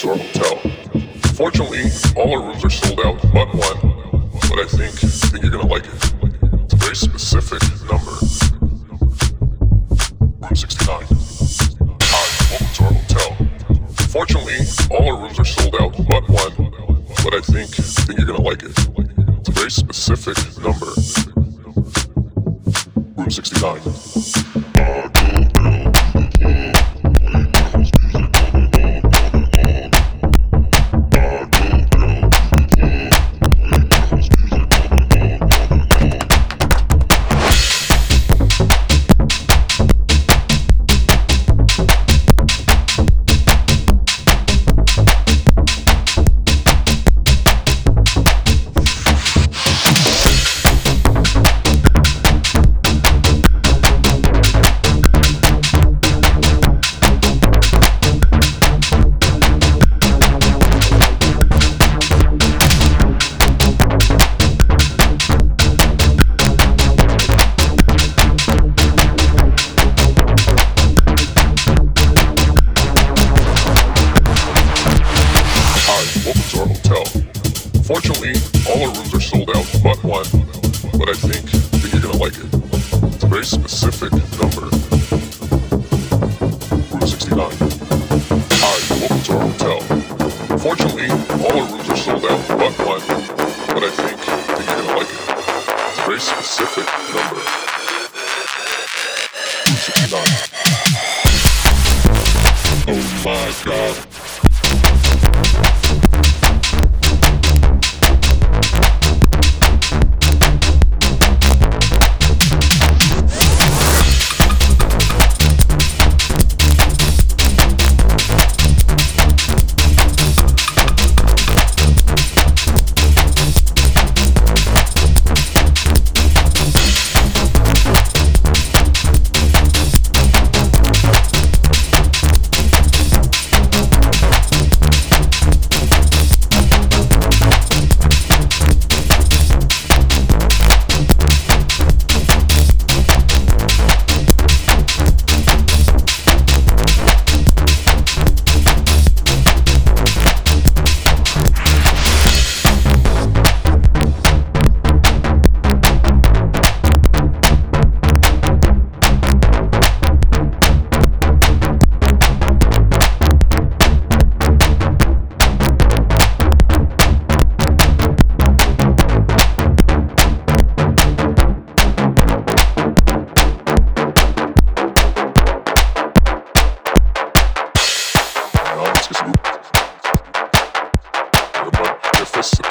to our hotel. Fortunately, all our rooms are sold out but one. But I think, I think you're gonna like it. It's a very specific number. Room 69. Hi, welcome to our hotel. Fortunately, all our rooms are sold out but one. But I think, I think you're gonna like it. It's a very specific number. Room 69. Fortunately, all our rooms are sold out but one. But I think, think you're gonna like it. It's a very specific number. Room 69. Hi, welcome to our hotel. Fortunately, all our rooms are sold out but one. But I think, think you're gonna like it. It's a very specific number. Room 69. Oh my god.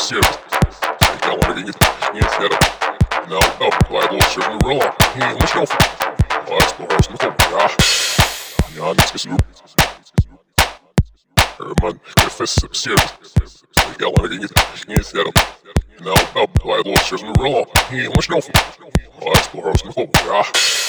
serious. I don't want to get hands head up. No, no, like little sugar gorilla. Hey, let's go. Let's go, let's go. Ah, я не скажу. Роман, профессор, сервис. Я want to get hands head up. No, no, like little sugar gorilla. Hey, let's go. Let's go, let's go. Ah.